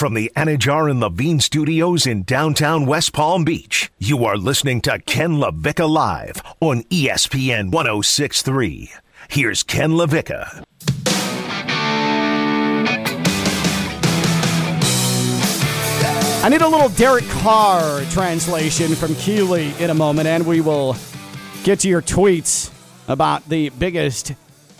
from the Anajar and Levine Studios in downtown West Palm Beach, you are listening to Ken LaVicka Live on ESPN 1063. Here's Ken LaVicka. I need a little Derek Carr translation from Keli in a moment, and we will get to your tweets about the biggest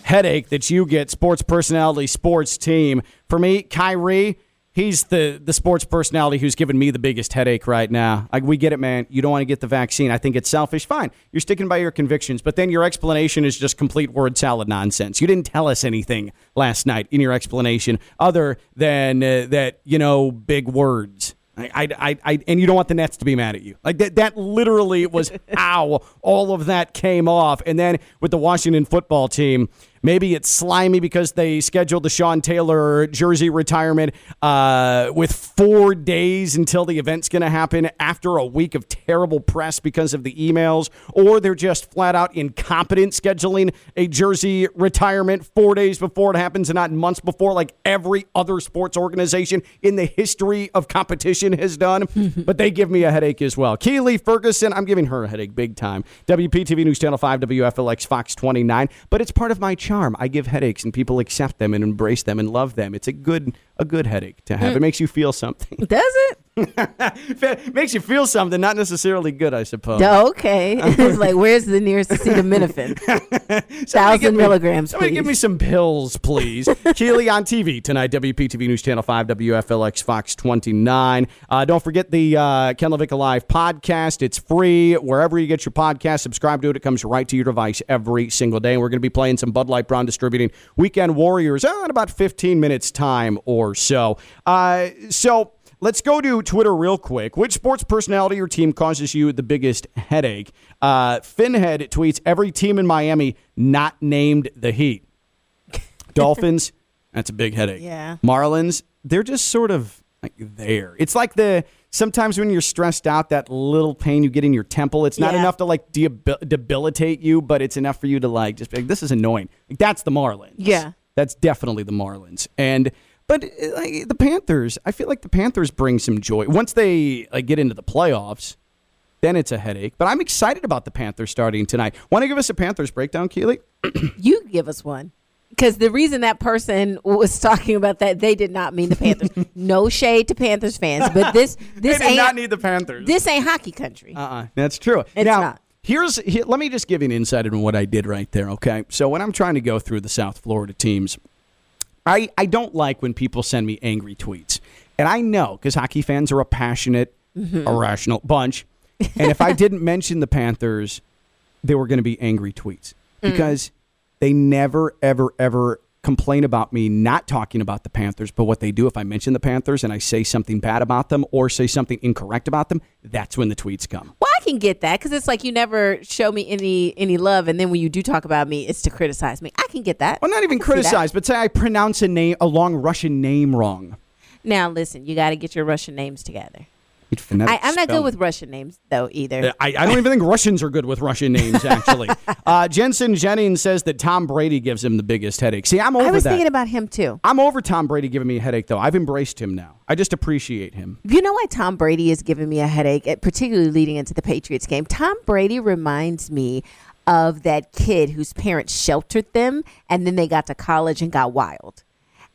headache that you get, sports personality, sports team. For me, Kyrie, he's the, the sports personality who's giving me the biggest headache right now. Like, we get it, man. You don't want to get the vaccine. I think it's selfish. Fine. You're sticking by your convictions, but then your explanation is just complete word salad nonsense. You didn't tell us anything last night in your explanation other than uh, that, you know, big words. I, I, I, and you don't want the Nets to be mad at you. Like that, that literally was how all of that came off. And then with the Washington football team, maybe it's slimy because they scheduled the Sean Taylor jersey retirement uh, with four days until the event's going to happen after a week of terrible press because of the emails, or they're just flat out incompetent scheduling a jersey retirement four days before it happens and not months before, like every other sports organization in the history of competition has done. but they give me a headache as well. Keli Ferguson, I'm giving her a headache big time. WPTV News Channel 5, WFLX Fox 29, but it's part of my charm. I give headaches and people accept them and embrace them and love them. It's a good a good headache to have. Hmm. It makes you feel something. Does it? makes you feel something, not necessarily good, I suppose. Okay. it's like, where's the nearest acetaminophen? Thousand give milligrams, Somebody give please. me some pills, please. Keli on TV tonight, WPTV News Channel 5, WFLX Fox 29. Uh, don't forget the uh, Ken LaVicka Live podcast. It's free wherever you get your podcast. Subscribe to it. It comes right to your device every single day. And we're going to be playing some Bud Light Brown Distributing Weekend Warriors in about 15 minutes time or so. Uh, so Let's go to Twitter real quick. Which sports personality or team causes you the biggest headache? Uh, Finhead tweets every team in Miami not named the Heat. Dolphins, that's a big headache. Yeah. Marlins, they're just sort of like there. It's like the sometimes when you're stressed out, that little pain you get in your temple. It's not Yeah. enough to like debil- debilitate you, but it's enough for you to like just be like, this is annoying. Like, that's the Marlins. Yeah. That's definitely the Marlins. And but uh, like, the Panthers, I feel like the Panthers bring some joy once they like get into the playoffs. Then it's a headache. But I'm excited about the Panthers starting tonight. Want to give us a Panthers breakdown, Keli? You give us one. Because the reason that person was talking about that, they did not mean the Panthers. no shade to Panthers fans, but this this they did ain't not need the Panthers. this ain't hockey country. Uh-uh. That's true. It's now, not. here's here, let me just give you an insight into what I did right there. Okay, so when I'm trying to go through the South Florida teams, I I don't like when people send me angry tweets, and I know because hockey fans are a passionate, Mm-hmm. irrational bunch, and if I didn't mention the Panthers, there were going to be angry tweets Mm. because they never ever ever complain about me not talking about the Panthers, but what they do if I mention the Panthers and I say something bad about them or say something incorrect about them, that's when the tweets come. well, I can get that because it's like you never show me any any love, and then when you do talk about me, it's to criticize me. I can get that. Well, not even I can see that. criticize, but say I pronounce a name, a long Russian name wrong. Now, listen, you got to get your Russian names together. I, I'm not good with Russian names though either. Uh, I, I don't even think Russians are good with Russian names, actually. uh, Jensen Jennings says that Tom Brady gives him the biggest headache. See, I'm over I was that. thinking about him too. I'm over Tom Brady giving me a headache, though. I've embraced him now. I just appreciate him. You know why Tom Brady is giving me a headache, eh, particularly leading into the Patriots game? Tom Brady reminds me of that kid whose parents sheltered them and then they got to college and got wild.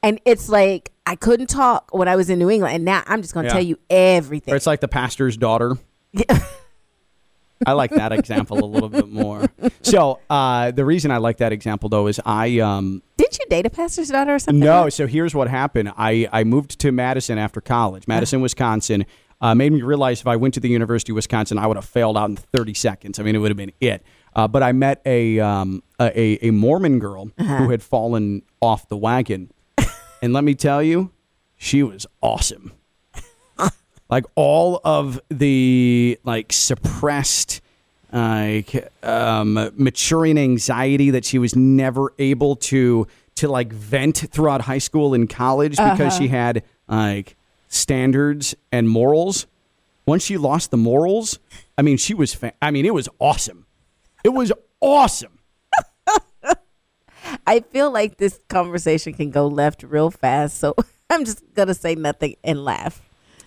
And it's like I couldn't talk when I was in New England, and now I'm just going to Yeah. tell you everything. Or it's like the pastor's daughter. Yeah. I like that example a little bit more. So uh, the reason I like that example, though, is I um, Didn't you date a pastor's daughter or something? No, so here's what happened. I, I moved to Madison after college, Madison, Wisconsin. Uh, made me realize if I went to the University of Wisconsin, I would have failed out in 30 seconds. I mean, it would have been it. Uh, but I met a, um, a, a Mormon girl who had fallen off the wagon. And let me tell you, she was awesome. like all of the like suppressed like um, maturing anxiety that she was never able to to like vent throughout high school and college because she had like standards and morals. Once she lost the morals, I mean, she was. Fa- I mean, it was awesome. It was awesome. I feel like this conversation can go left real fast. So I'm just gonna say nothing and laugh.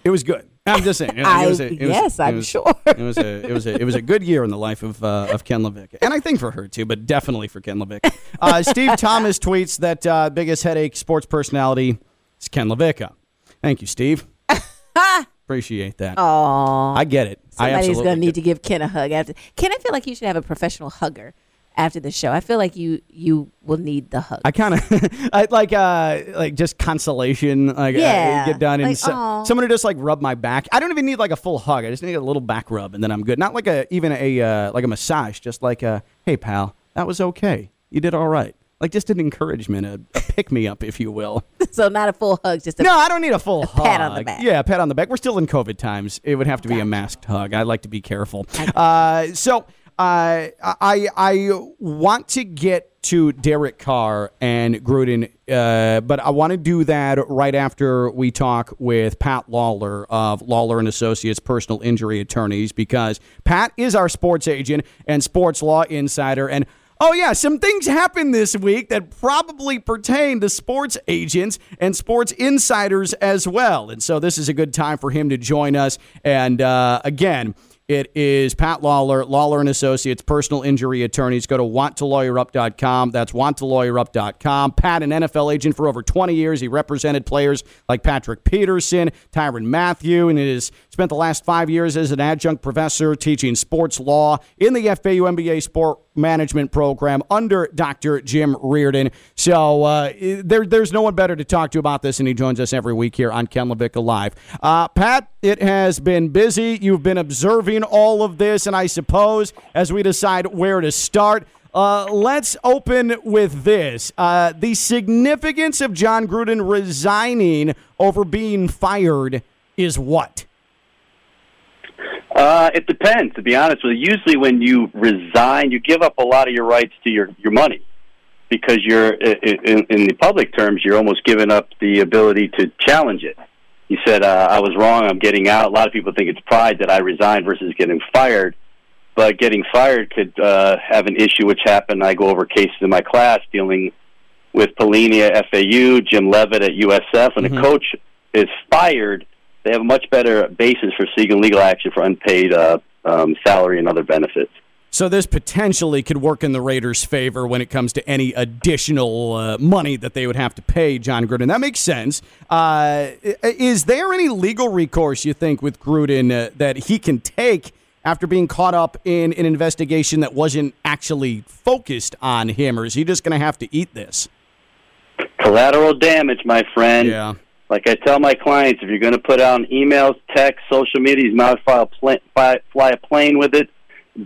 It was good. I'm just saying. It, I- was a, it was- yes, I'm was- sure. It was a it was a it was a good year in the life of uh, of Ken LaVicka, and I think for her too, but definitely for Ken LaVicka. Uh, Steve Thomas tweets that uh, biggest headache sports personality is Ken LaVicka. Thank you, Steve. Appreciate that. Aw. I get it. I Somebody's absolutely gonna need to give Ken a hug after. Ken, I feel like you should have a professional hugger after the show. I feel like you you will need the hug. I kind of I like uh like just consolation like uh, Yeah. get done and Like, so, someone to just like rub my back. I don't even need like a full hug. I just need a little back rub and then I'm good. Not like a even a uh, like a massage. Just like a hey pal, that was okay. You did all right. Like just an encouragement, a, a pick me up, if you will. so not a full hug, just a No, I don't need a full hug. pat on the back. Yeah, a pat on the back. We're still in COVID times. It would have to be a masked hug. I like to be careful. Uh, so uh, I I want to get to Derek Carr and Gruden, uh, but I want to do that right after we talk with Pat Lawlor of Lawlor and Associates Personal Injury Attorneys because Pat is our sports agent and sports law insider and. Oh, yeah, some things happened this week that probably pertain to sports agents and sports insiders as well. And so this is a good time for him to join us. And uh, again, it is Pat Lawlor, Lawlor and Associates, personal injury attorneys. Go to wanttolawyerup.com. That's wanttolawyerup.com. Pat, an NFL agent for over 20 years. He represented players like Patrick Peterson, Tyrann Mathieu, and has spent the last five years as an adjunct professor teaching sports law in the FAU MBA sport management program under Dr. Jim Reardon. So uh, there, there's no one better to talk to about this, and he joins us every week here on Ken LaVicka Live. Uh, Pat, it has been busy. You've been observing all of this, and I suppose as we decide where to start, uh, let's open with this. Uh, the significance of Jon Gruden resigning over being fired is what? Uh, it depends, to be honest with you. Usually, when you resign, you give up a lot of your rights to your your money because you're in, in the public terms, you're almost giving up the ability to challenge it. You said uh, I was wrong. I'm getting out. A lot of people think it's pride that I resigned versus getting fired, but getting fired could uh, have an issue, which happened. I go over cases in my class dealing with Pelini at FAU, Jim Leavitt at USF. When a coach is fired, they have a much better basis for seeking legal action for unpaid uh, um, salary and other benefits. So this potentially could work in the Raiders' favor when it comes to any additional uh, money that they would have to pay Jon Gruden. That makes sense. Uh, is there any legal recourse you think with Gruden uh, that he can take after being caught up in an investigation that wasn't actually focused on him, or is he just going to have to eat this? Collateral damage, my friend. Yeah. Like I tell my clients, if you're going to put out emails, text, social media, you might fly fly, fly a plane with it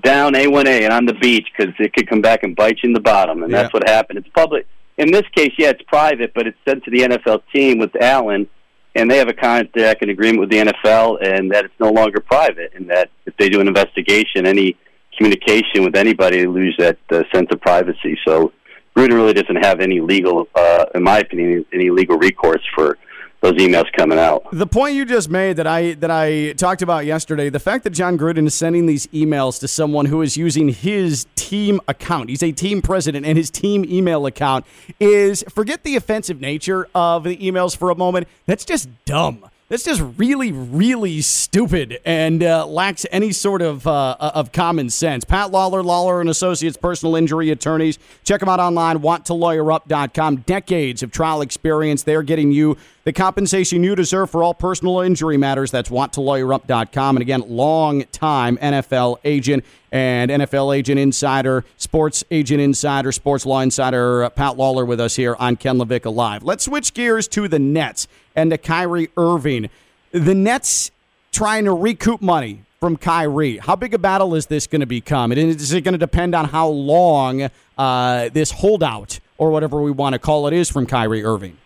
down A1A and on the beach because it could come back and bite you in the bottom. And Yeah. that's what happened. It's public. In this case, yeah, it's private, but it's sent to the NFL team with Allen, and they have a contract and agreement with the NFL, and that it's no longer private, and that if they do an investigation, any communication with anybody, they lose that uh, sense of privacy. So Gruden really doesn't have any legal, uh, in my opinion, any legal recourse for those emails coming out. The point you just made that I that I talked about yesterday, the fact that Jon Gruden is sending these emails to someone who is using his team account. He's a team president and his team email account is forget the offensive nature of the emails for a moment. That's just dumb. That's just really, really stupid and uh, lacks any sort of uh, of common sense. Pat Lawlor, Lawlor and Associates, personal injury attorneys. Check them out online, wanttolawyerup.com. Decades of trial experience. They're getting you the compensation you deserve for all personal injury matters. That's wanttolawyerup.com. And again, long time NFL agent and NFL agent insider, sports agent insider, sports law insider, uh, Pat Lawlor with us here on Ken LaVicka Live. Let's switch gears to the Nets and to Kyrie Irving. The Nets trying to recoup money from Kyrie. How big a battle is this going to become? And is it going to depend on how long uh, this holdout or whatever we want to call it is from Kyrie Irving?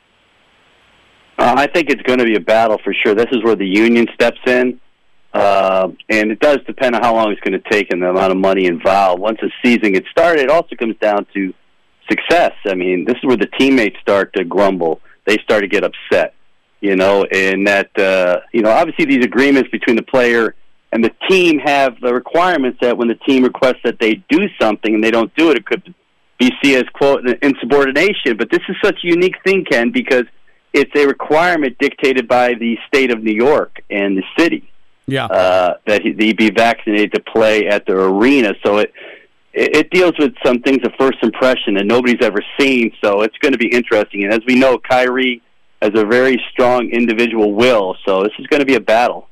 Uh, I think it's going to be a battle for sure. This is where the union steps in, uh, and it does depend on how long it's going to take and the amount of money involved. Once the season gets started, it also comes down to success. I mean, this is where the teammates start to grumble. They start to get upset, you know, and that uh, you know obviously these agreements between the player and the team have the requirements that when the team requests that they do something and they don't do it, it could be seen as quote insubordination. But this is such a unique thing, Ken, because it's a requirement dictated by the state of New York and the city Yeah. uh, that he, he be vaccinated to play at their arena. So it it it deals with some things of first impression that nobody's ever seen. So it's going to be interesting. And as we know, Kyrie has a very strong individual will. So this is going to be a battle.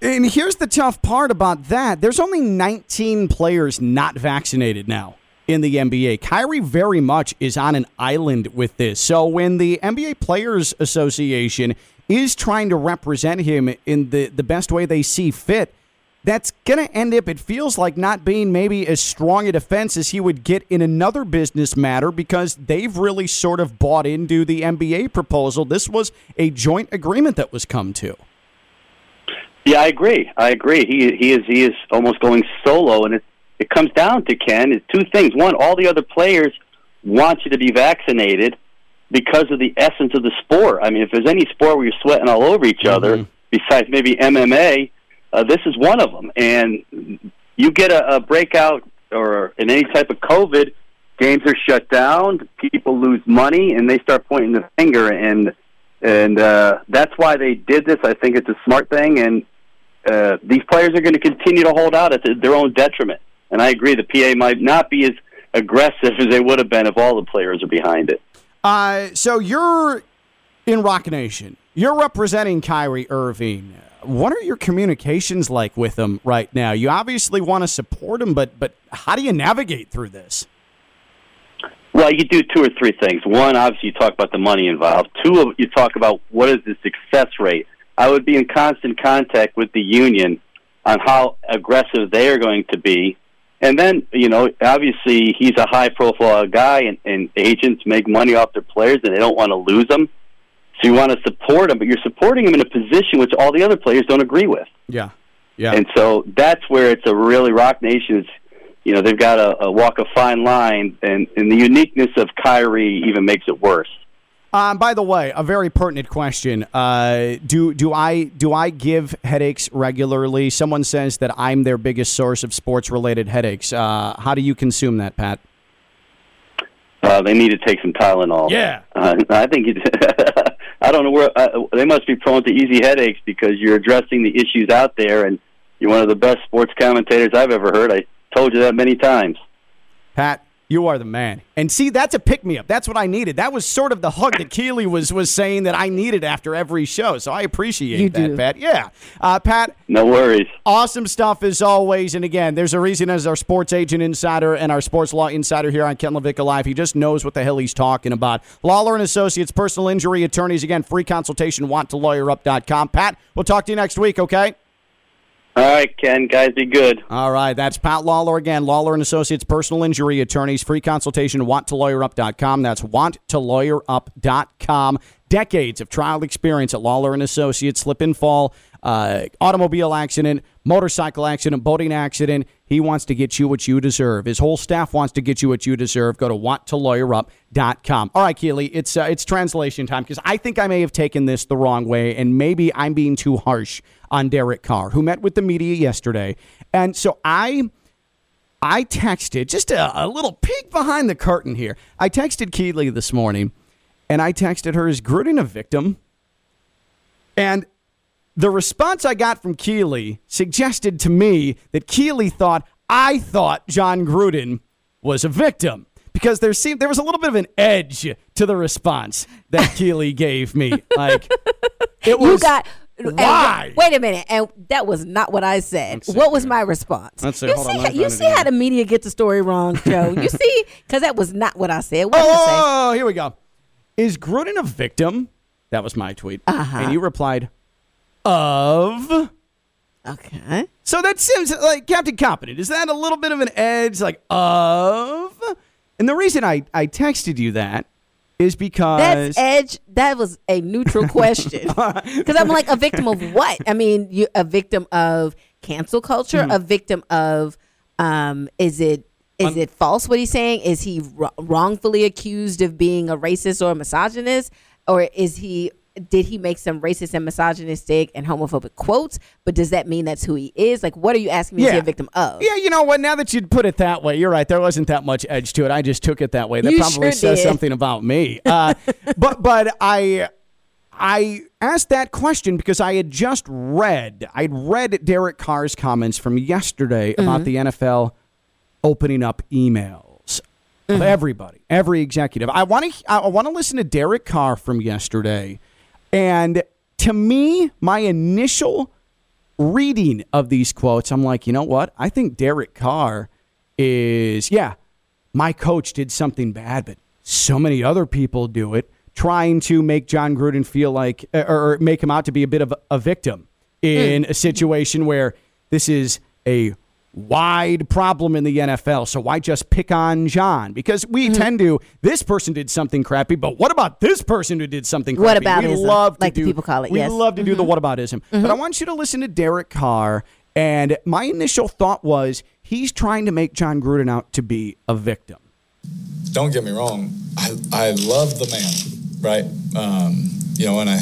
And here's the tough part about that. There's only 19 players not vaccinated now in the NBA. Kyrie very much is on an island with this. So when the NBA Players Association is trying to represent him in the, the best way they see fit, that's going to end up, it feels like, not being maybe as strong a defense as he would get in another business matter because they've really sort of bought into the NBA proposal. This was a joint agreement that was come to. Yeah, I agree. I agree. He he is he is almost going solo, and it it comes down to Ken is two things. One, all the other players want you to be vaccinated because of the essence of the sport. I mean, if there's any sport where you're sweating all over each mm-hmm. other, besides maybe MMA, uh, this is one of them. And you get a, a breakout or in any type of COVID, games are shut down, people lose money, and they start pointing the finger. And and uh, that's why they did this. I think it's a smart thing, and uh, these players are going to continue to hold out at th- their own detriment. And I agree, the PA might not be as aggressive as they would have been if all the players are behind it. Uh, so you're in Roc Nation. You're representing Kyrie Irving. What are your communications like with them right now? You obviously want to support them, but but how do you navigate through this? Well, you do two or three things. One, obviously, you talk about the money involved. Two, you talk about what is the success rate. I would be in constant contact with the union on how aggressive they are going to be. And then, you know, obviously he's a high profile guy, and, and agents make money off their players, and they don't want to lose them. So you want to support him, but you're supporting him in a position which all the other players don't agree with. Yeah, yeah. And so that's where it's a really Roc Nation is, you know, they've got to walk a fine line, and, and the uniqueness of Kyrie even makes it worse. Um, by the way, a very pertinent question. Uh, do do I do I give headaches regularly? Someone says that I'm their biggest source of sports related headaches. Uh, how do you consume that, Pat? Uh, they need to take some Tylenol. Yeah. Uh, I think it, I don't know where uh, they must be prone to easy headaches because you're addressing the issues out there, and you're one of the best sports commentators I've ever heard. I told you that many times. Pat, you are the man. And see, that's a pick me up. That's what I needed. That was sort of the hug that Keli was was saying that I needed after every show. So I appreciate You that, do. Pat. Yeah. Uh, Pat, No worries. awesome stuff as always. And again, there's a reason as our sports agent insider and our sports law insider here on Ken LaVicka Live, he just knows what the hell he's talking about. Lawlor and Associates, personal injury attorneys. Again, free consultation, want to wanttolawyerup.com. Pat, we'll talk to you next week, okay? All right, Ken. Guys, be good. All right, that's Pat Lawlor again. Lawlor and Associates, personal injury attorneys. Free consultation, to wanttolawyerup.com. That's wanttolawyerup.com. Decades of trial experience at Lawlor and Associates, slip and fall, uh, automobile accident, motorcycle accident, boating accident. He wants to get you what you deserve. His whole staff wants to get you what you deserve. Go to wanttolawyerup.com. All right, Keli, it's uh, it's translation time because I think I may have taken this the wrong way, and maybe I'm being too harsh on Derek Carr, who met with the media yesterday, and so I. I texted just a, a little peek behind the curtain here. I texted Keli this morning, and I texted her, "Is Gruden a victim?" And the response I got from Keli suggested to me that Keli thought I thought Jon Gruden was a victim because there seemed there was a little bit of an edge to the response that Keely gave me. Like it was you got. why? wait a minute, and that was not what I said. What was my response? Let's see, You hold see, how, you see how the media get the story wrong, Joe. You see, because that was not what I said. What did I say? Oh, here we go. Is Gruden a victim? That was my tweet. Uh-huh. And you replied, of. Okay. So that seems like Captain Competent. Is that a little bit of an edge? Like, of. And the reason I, I texted you that is because. That's edge. That was a neutral question. Because I'm like a victim of what? I mean, you a victim of cancel culture, Hmm. a victim of um, is it is it false what he's saying? Is he wrongfully accused of being a racist or a misogynist, or is he? Did he make some racist and misogynistic and homophobic quotes? But does that mean that's who he is? Like, what are you asking me to be Yeah. a victim of? Yeah, you know what? Now that you'd put it that way, you're right. There wasn't that much edge to it. I just took it that way. That You probably sure says did. something about me. Uh, but but I I asked that question because I had just read, I'd read Derek Carr's comments from yesterday about the NFL opening up emails of everybody, every executive. I want to, I want to listen to Derek Carr from yesterday, and to me, my initial reading of these quotes, I'm like, you know what? I think Derek Carr is, yeah, my coach did something bad, but so many other people do it, trying to make Jon Gruden feel like, or make him out to be a bit of a victim hmm. in a situation where this is a wide problem in the NFL. So why just pick on John? Because we tend to, this person did something crappy, but what about this person who did something crappy? What about we love to like the do, people call it, yes. We yes. love to do the whataboutism. But I want you to listen to Derek Carr. And my initial thought was he's trying to make Jon Gruden out to be a victim. don't get me wrong, I, I love the man, right? Um, you know, and I,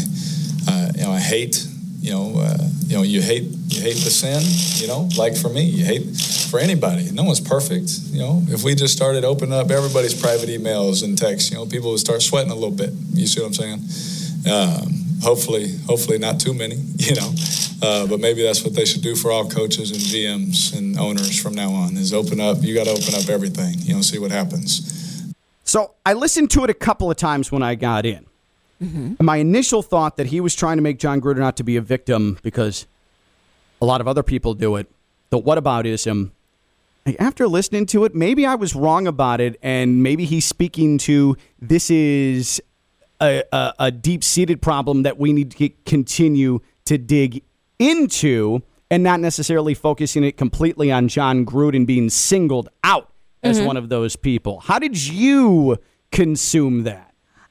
uh, you know, I hate, you know, uh, you know, you hate, you hate the sin, you know, like for me, you hate for anybody. No one's perfect, you know. If we just started opening up everybody's private emails and texts, you know, people would start sweating a little bit. You see what I'm saying? Um, hopefully, hopefully not too many, you know. Uh, but maybe that's what they should do for all coaches and GMs and owners from now on is open up. You got to open up everything, you know, see what happens. So I listened to it a couple of times when I got in. And my initial thought that he was trying to make Jon Gruden out to be a victim because a lot of other people do it. The whataboutism. After listening to it, maybe I was wrong about it, and maybe he's speaking to this is a, a, a deep seated problem that we need to continue to dig into and not necessarily focusing it completely on Jon Gruden being singled out as mm-hmm. one of those people. How did you consume that?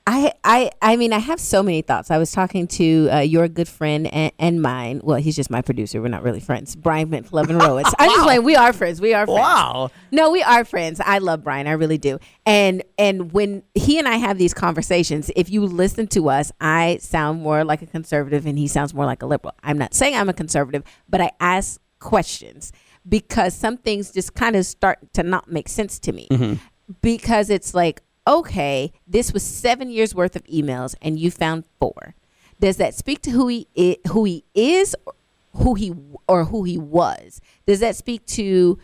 I, I, I mean, I have so many thoughts. I was talking to uh, your good friend and, and mine. Well, he's just my producer. We're not really friends. Brian McLovin Rowitz. I'm just like, We are friends. We are friends. Wow. No, we are friends. I love Brian. I really do. And and when he and I have these conversations, if you listen to us, I sound more like a conservative and he sounds more like a liberal. I'm not saying I'm a conservative, but I ask questions because some things just kind of start to not make sense to me. Because it's like, okay, this was seven years worth of emails and you found four. Does that speak to who he is, who he is, who he or who he was? Does that speak to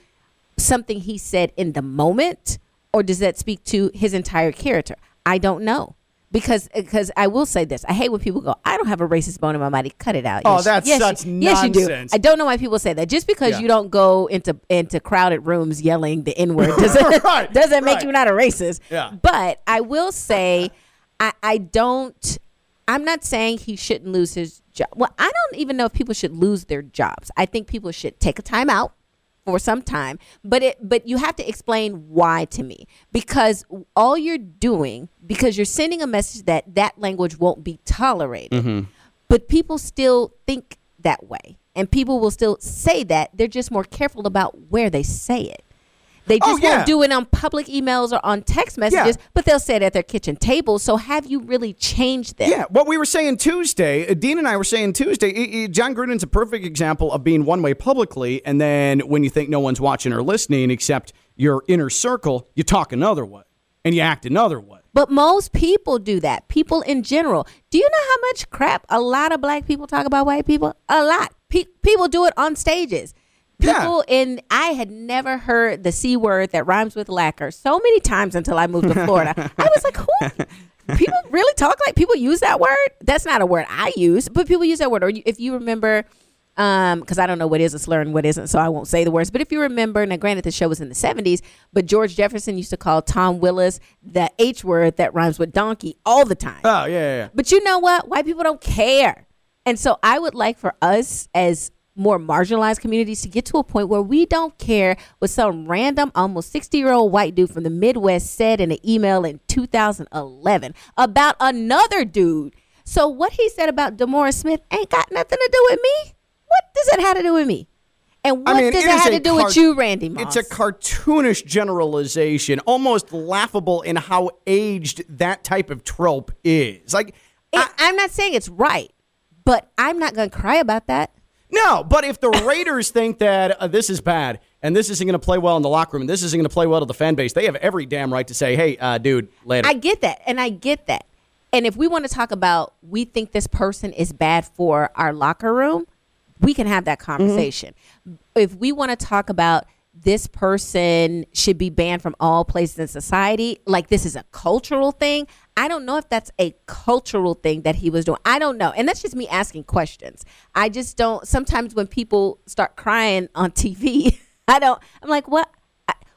something he said in the moment, or does that speak to his entire character? I don't know. Because uh, because I will say this, I hate when people go, I don't have a racist bone in my body. Cut it out. Oh, Yes, that's yes, such you, yes, you do. nonsense. I don't know why people say that. Just because Yeah. you don't go into into crowded rooms yelling the n word doesn't Right, doesn't make right. you not a racist. Yeah. But I will say, I I don't. I'm not saying he shouldn't lose his job. Well, I don't even know if people should lose their jobs. I think people should take a time out for some time, but it but you have to explain why to me because all you're doing because you're sending a message that that language won't be tolerated. Mm-hmm. But people still think that way. And people will still say that. They're just more careful about where they say it. They Oh, just yeah. won't do it on public emails or on text messages, but they'll say it at their kitchen table. So have you really changed them? Yeah, what we were saying Tuesday, uh, Dean and I were saying Tuesday, Jon Gruden's a perfect example of being one way publicly, and then when you think no one's watching or listening except your inner circle, you talk another way and you act another way. But most people do that. People in general. Do you know how much crap a lot of black people talk about white people? A lot. Pe- people do it on stages. Yeah. People in I had never heard the c word that rhymes with lacquer so many times until I moved to Florida. I was like, who? People really talk like people use that word? That's not a word I use, but people use that word. Or if you remember, um, because I don't know what is a slur and what isn't, so I won't say the words. But if you remember, now granted, the show was in the '70s, but George Jefferson used to call Tom Willis the H word that rhymes with donkey all the time. Oh, yeah, yeah, yeah. But you know what? White people don't care. And so I would like for us as more marginalized communities to get to a point where we don't care what some random almost 60 year old white dude from the Midwest said in an email in 2011 about another dude. So what he said about DeMaurice Smith ain't got nothing to do with me. What does it have to do with me? And what I mean, does it that have to do car- with you, Randy Moss? It's a cartoonish generalization, almost laughable in how aged that type of trope is. Like, It- I'm not saying it's right, but I'm not going to cry about that. No, but if the Raiders think that uh, this is bad and this isn't going to play well in the locker room and this isn't going to play well to the fan base, they have every damn right to say, "Hey, uh, dude, later." I get that, and I get that. And if we want to talk about we think this person is bad for our locker room, we can have that conversation. If we want to talk about this person should be banned from all places in society, like this is a cultural thing, I don't know if that's a cultural thing that he was doing. I don't know. And that's just me asking questions. I just don't sometimes when people start crying on TV, I don't I'm like, what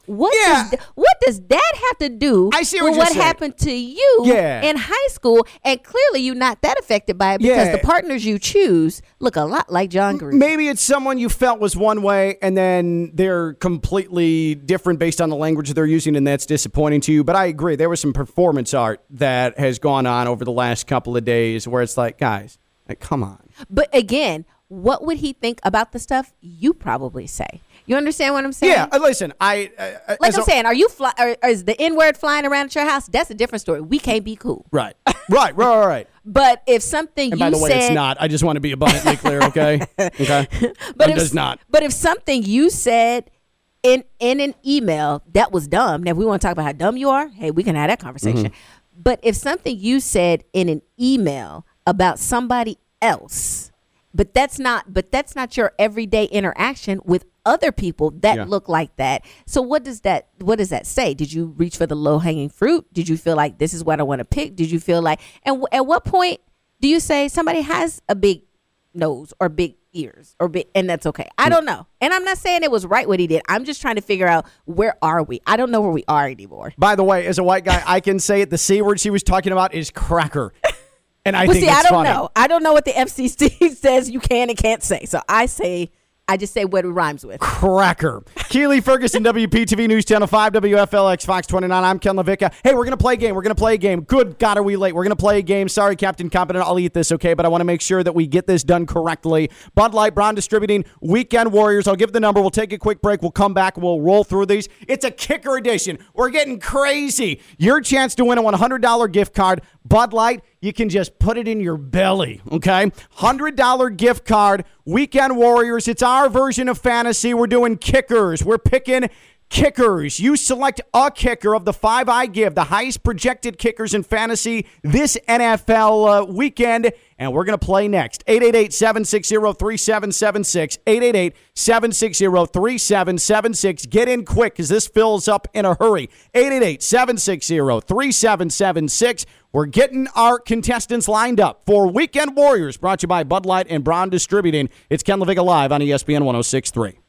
what Yeah. does what does that have to do I see what with what saying. happened to you Yeah. in high school? And clearly you're not that affected by it because Yeah. the partners you choose look a lot like John Green. Maybe it's someone you felt was one way and then they're completely different based on the language they're using and that's disappointing to you. But I agree. There was some performance art that has gone on over the last couple of days where it's like, guys, like, come on. But again, what would he think about the stuff you probably say? You understand what I'm saying? Yeah, uh, listen, I. Uh, Like I'm a- saying, are you fly? Or, or is the N word flying around at your house? That's a different story. We can't be cool. Right, right, right, right, right. But if something And by the way, said, it's not. I just want to be abundantly clear, okay? Okay. but it if, does not. But if something you said in in an email that was dumb, now if we want to talk about how dumb you are, hey, we can have that conversation. Mm-hmm. But if something you said in an email about somebody else, but that's not but that's not your everyday interaction with other people that Yeah. look like that. So what does that what does that say? Did you reach for the low hanging fruit? Did you feel like this is what I want to pick? Did you feel like and w- at what point do you say somebody has a big nose or big ears or big and that's okay i hmm. don't know and i'm not saying it was right what he did i'm just trying to figure out where are we i don't know where we are anymore By the way, as a white guy, I can say it. The C word she was talking about is cracker. And I well think see i don't funny. know i don't know what the fcc says you can and can't say so i say i just say what it rhymes with Cracker. Keli Ferguson, WPTV News Channel 5, WFLX Fox 29. I'm Ken LaVicka. Hey, we're going to play a game. We're going to play a game. Good God, are we late? We're going to play a game. Sorry, Captain Competent. I'll eat this, okay? But I want to make sure that we get this done correctly. Bud Light, Brown Distributing, Weekend Warriors. I'll give the number. We'll take a quick break. We'll come back. We'll roll through these. It's a kicker edition. We're getting crazy. Your chance to win a $100 gift card. Bud Light, you can just put it in your belly, okay? $100 gift card, Weekend Warriors. It's our version of fantasy. We're doing kickers. We're picking kickers. You select a kicker of the five I give, the highest projected kickers in fantasy this NFL uh, weekend, and we're going to play next. 888 760 3776. 888 760 3776. Get in quick because this fills up in a hurry. 888 760 3776. We're getting our contestants lined up for Weekend Warriors, brought to you by Bud Light and Brown Distributing. It's Ken LaVicka Live on ESPN 1063.